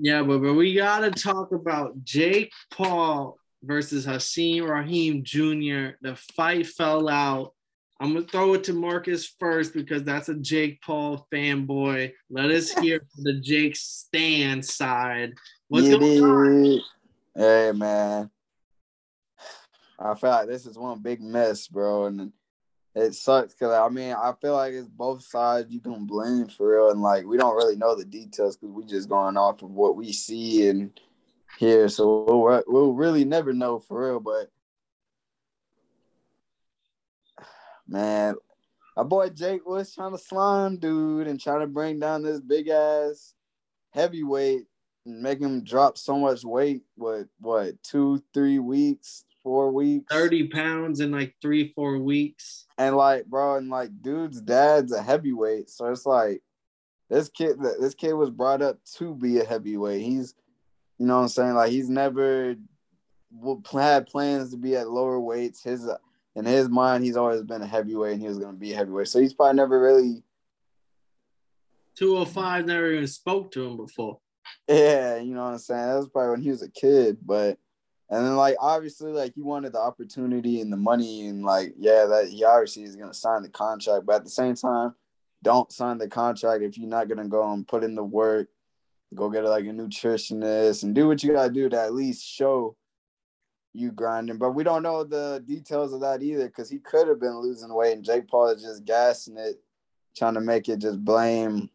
Yeah, but, but we gotta talk about Jake Paul versus Hasim Rahim Jr. The fight fell out. I'm gonna throw it to Marcus first because that's a Jake Paul fanboy. Let us hear from the Jake stand side. What's Yeah, going on? Hey man, I feel like this is one big mess, bro, and it sucks because I mean I feel like it's both sides you can blame for real, and like we don't really know the details because we're just going off of what we see and hear, so we'll we'll really never know for real. But man, my boy Jake was trying to slime dude and trying to bring down this big ass heavyweight and make him drop so much weight. What what two three weeks four weeks. 30 pounds in like three, four weeks. and like bro and like dude's dad's a heavyweight so it's like this kid this kid was brought up to be a heavyweight. He's you know what i'm saying? Like he's never had plans to be at lower weights. His in his mind he's always been a heavyweight and he was going to be a heavyweight. So he's probably never really 205 never even spoke to him before. yeah you know what i'm saying? That was probably when he was a kid but and then like obviously like he wanted the opportunity and the money and like yeah that he obviously is gonna sign the contract, but at the same time, don't sign the contract if you're not gonna go and put in the work, go get like a nutritionist and do what you gotta do to at least show you grinding. But we don't know the details of that either because he could have been losing weight and Jake Paul is just gassing it, trying to make it just blame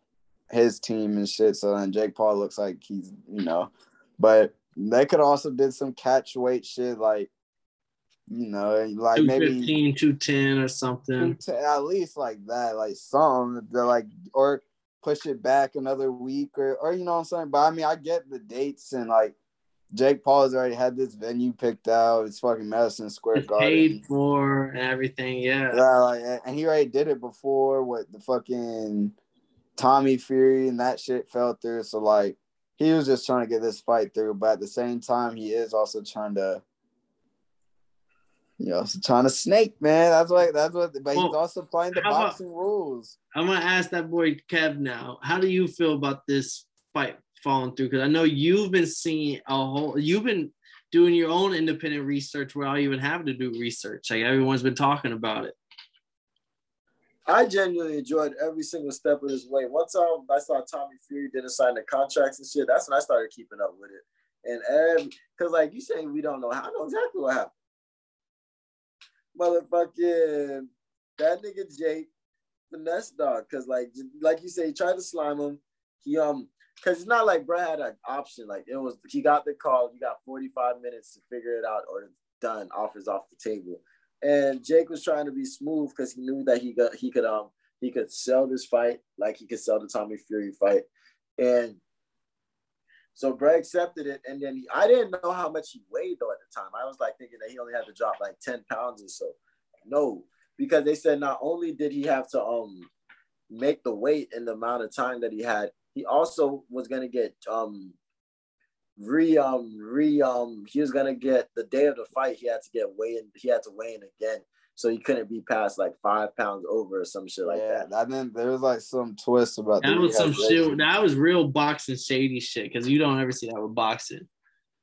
his team and shit. So then Jake Paul looks like he's you know, but they could also did some catch weight shit like you know like maybe 215, 210 or something. to at least like that like some they're like or push it back another week or or you know what I'm saying but I mean I get the dates and like Jake Paul has already had this venue picked out it's fucking Madison Square It's Garden paid for and everything. Yeah. yeah like and he already did it before with the fucking Tommy Fury and that shit fell through so like he was just trying to get this fight through, but at the same time, he is also trying to, you know, trying to snake, man. That's what that's what. But he's also playing the how about- boxing rules. I'm gonna ask that boy Kev now. How do you feel about this fight falling through? Because I know you've been seeing a whole. You've been doing your own independent research without even having to do research. Like everyone's been talking about it. I genuinely enjoyed every single step of this way. Once um, I saw Tommy Fury didn't sign the contracts and shit, that's when I started keeping up with it. And cause like you saying, we don't know. How I know exactly what happened. Motherfucking that nigga Jake finesse dog, cause like like you say, he tried to slime him. He um, cause it's not like Brad had an option. Like it was, he got the call. You got forty five minutes to figure it out, or done. Offers off the table. And Jake was trying to be smooth because he knew that he got he could um he could sell this fight like he could sell the Tommy Fury fight, and so Brad accepted it. And then he, I didn't know how much he weighed though at the time. I was like thinking that he only had to drop like ten pounds or so. No, because they said not only did he have to um make the weight in the amount of time that he had, he also was gonna get um re um re um he was gonna get the day of the fight he had to get weigh in he had to weigh in again so he couldn't be past like five pounds over or some shit like yeah, that. and then there was like some twist about That the was some rehydration. shit. That was real boxing shady shit. Because you don't ever see that with boxing.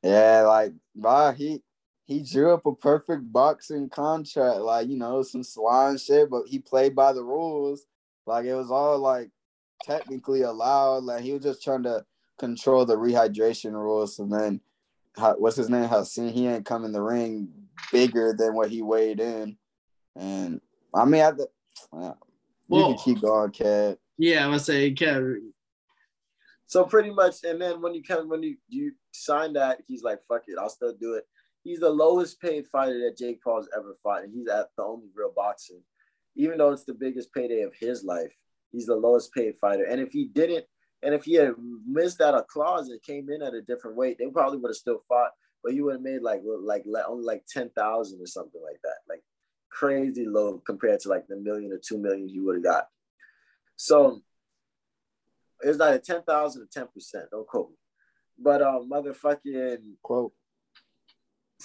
Yeah, like bro, he he drew up a perfect boxing contract, like you know, some slime shit, but he played by the rules. Like it was all like technically allowed. Like he was just trying to control the rehydration rules. And then what's his name? Hassan, he ain't come in the ring bigger than what he weighed in. And I mean, I, well, you Well- can keep going, Cat. Yeah, I'm gonna say Kev. So pretty much, and then when you come when you you sign that, he's like, "Fuck it, I'll still do it." He's the lowest paid fighter that Jake Paul's ever fought, and he's at the only real boxing. Even though it's the biggest payday of his life, he's the lowest paid fighter. And if he didn't, and if he had missed out a clause and came in at a different weight, they probably would have still fought, but he would have made like like like only like ten thousand or something like that, like crazy low compared to like the million or two million he would have got. So it was either ten thousand or ten percent. Don't quote me. But um, motherfucking Quote.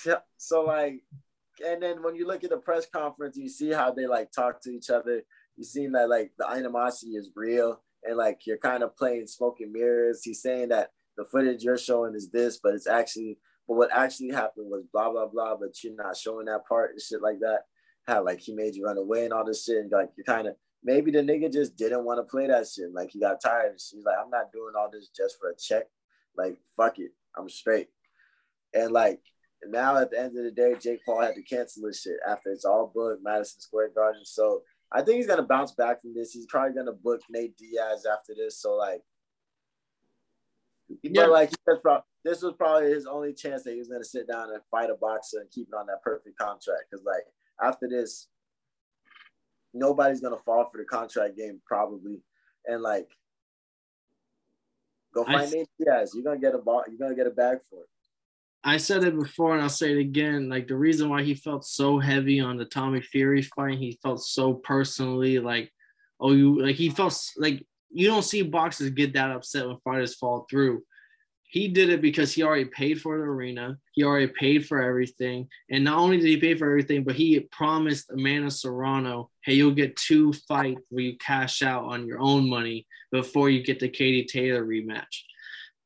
yeah, so like, and then when you look at the press conference, you see how they like talk to each other. You see that like the animosity is real, and like you're kind of playing smoke and mirrors. He's saying that the footage you're showing is this, but it's actually, but what actually happened was blah blah blah, but you're not showing that part and shit like that. How like he made you run away and all this shit, and like you're kind of maybe the nigga just didn't want to play that shit. Like he got tired. She's like, I'm not doing all this just for a check. Like fuck it, I'm straight. And like now at the end of the day, Jake Paul had to cancel this shit after it's all booked Madison Square Garden. So I think he's gonna bounce back from this. He's probably gonna book Nate Diaz after this. So like, yeah. but like this was probably his only chance that he was gonna sit down and fight a boxer and keep it on that perfect contract. Because like after this, nobody's gonna fall for the contract game probably, and like, go find Nate Diaz. You're gonna get a ball. You're gonna get a bag for it. I said it before and I'll say it again. Like the reason why he felt so heavy on the Tommy Fury fight, he felt so personally like, oh, you like he felt like you don't see boxers get that upset when fighters fall through. He did it because he already paid for the arena. He already paid for everything. And not only did he pay for everything, but he promised Amanda Serrano, hey, you'll get two fights where you cash out on your own money before you get the Katie Taylor rematch.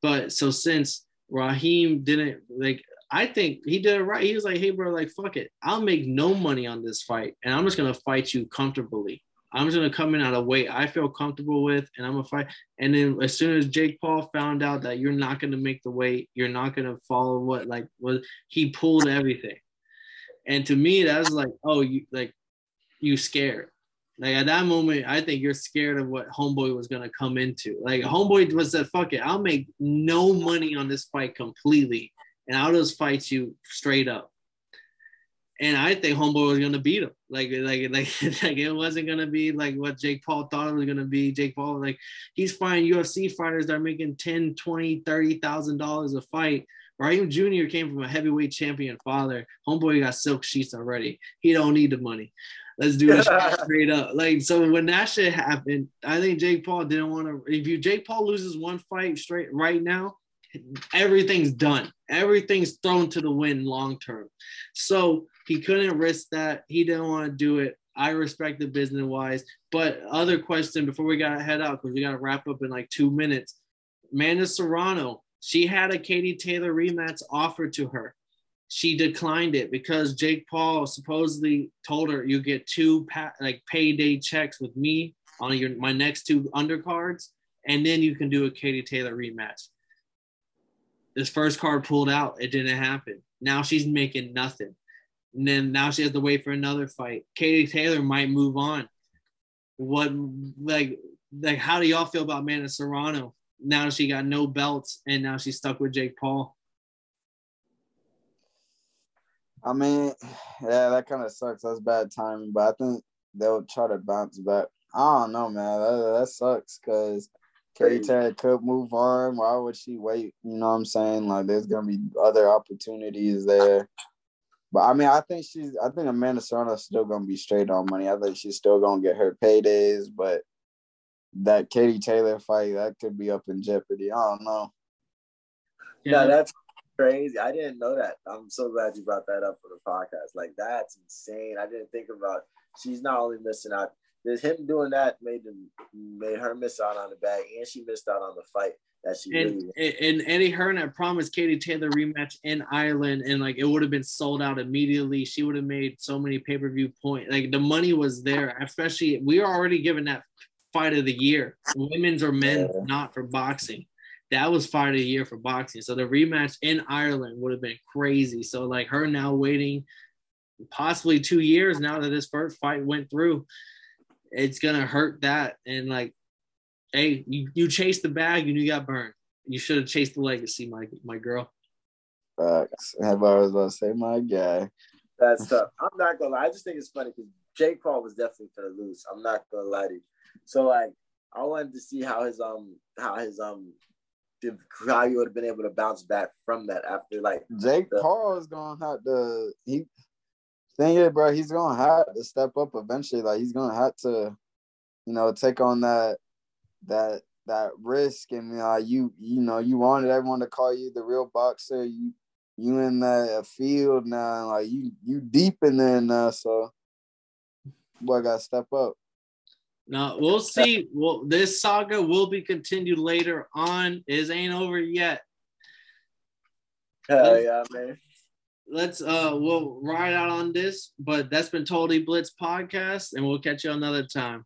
But so since Raheem didn't like. I think he did it right. He was like, "Hey, bro, like fuck it. I'll make no money on this fight, and I'm just gonna fight you comfortably. I'm just gonna come in at a weight I feel comfortable with, and I'm gonna fight." And then as soon as Jake Paul found out that you're not gonna make the weight, you're not gonna follow what like what he pulled everything. And to me, that's like, oh, you like you scared. Like at that moment, I think you're scared of what Homeboy was gonna come into. Like Homeboy was said, "Fuck it, I'll make no money on this fight completely, and I'll just fight you straight up." And I think Homeboy was gonna beat him. Like, like, like, like it wasn't gonna be like what Jake Paul thought it was gonna be. Jake Paul, like, he's fighting UFC fighters that are making 10, 20, 30,000 dollars a fight. Raheem Jr. came from a heavyweight champion father. Homeboy got silk sheets already. He don't need the money. Let's do it straight up. Like so, when that shit happened, I think Jake Paul didn't want to. If you Jake Paul loses one fight straight right now, everything's done. Everything's thrown to the wind long term. So he couldn't risk that. He didn't want to do it. I respect the business wise. But other question before we gotta head out because we gotta wrap up in like two minutes. Amanda Serrano, she had a Katie Taylor rematch offered to her she declined it because Jake Paul supposedly told her you get two pa- like payday checks with me on your my next two undercards, and then you can do a Katie Taylor rematch. This first card pulled out, it didn't happen. Now she's making nothing. And then now she has to wait for another fight. Katie Taylor might move on. What like like how do y'all feel about Amanda Serrano? Now she got no belts and now she's stuck with Jake Paul. I mean, yeah, that kind of sucks. That's bad timing, but I think they'll try to bounce back. I don't know, man. That, that sucks because Katie Taylor could move on. Why would she wait? You know what I'm saying? Like, there's gonna be other opportunities there. But I mean, I think she's. I think Amanda Serrano's still gonna be straight on money. I think she's still gonna get her paydays, but that Katie Taylor fight that could be up in jeopardy. I don't know. Yeah, that's crazy. I didn't know that. I'm so glad you brought that up for the podcast. Like that's insane. I didn't think about. She's not only missing out. There's him doing that made them made her miss out on the bag, and she missed out on the fight that she. And, really and, Eddie Hearn had promised Katie Taylor rematch in Ireland, and like it would have been sold out immediately. She would have made so many pay per view points. Like the money was there. Especially we are already given that fight of the year, women's or men's, yeah. not for boxing that was fight of the year for boxing. So the rematch in Ireland would have been crazy. So like her now waiting possibly two years now that this first fight went through, it's gonna hurt that. And like, hey, you, you chased the bag and you got burned. You should have chased the legacy, my my girl. Facts. I was about to say my guy. That's tough. I'm not gonna lie. I just think it's funny because Jake Paul was definitely gonna lose. I'm not gonna lie to you. So like I wanted to see how his um how his um how you would have been able to bounce back from that after like Jake the, Paul is gonna have to he thing is, bro, he's gonna have to step up eventually. Like he's gonna have to, you know, take on that that that risk and uh, you you know you wanted everyone to call you the real boxer. You you in the field now, like you you deep in there now, so boy gotta step up. No, we'll see. Well, this saga will be continued later on. It ain't over yet. Hell yeah, man. Let's uh we'll ride out on this, but that's been Totally Blitz podcast, and we'll catch you another time.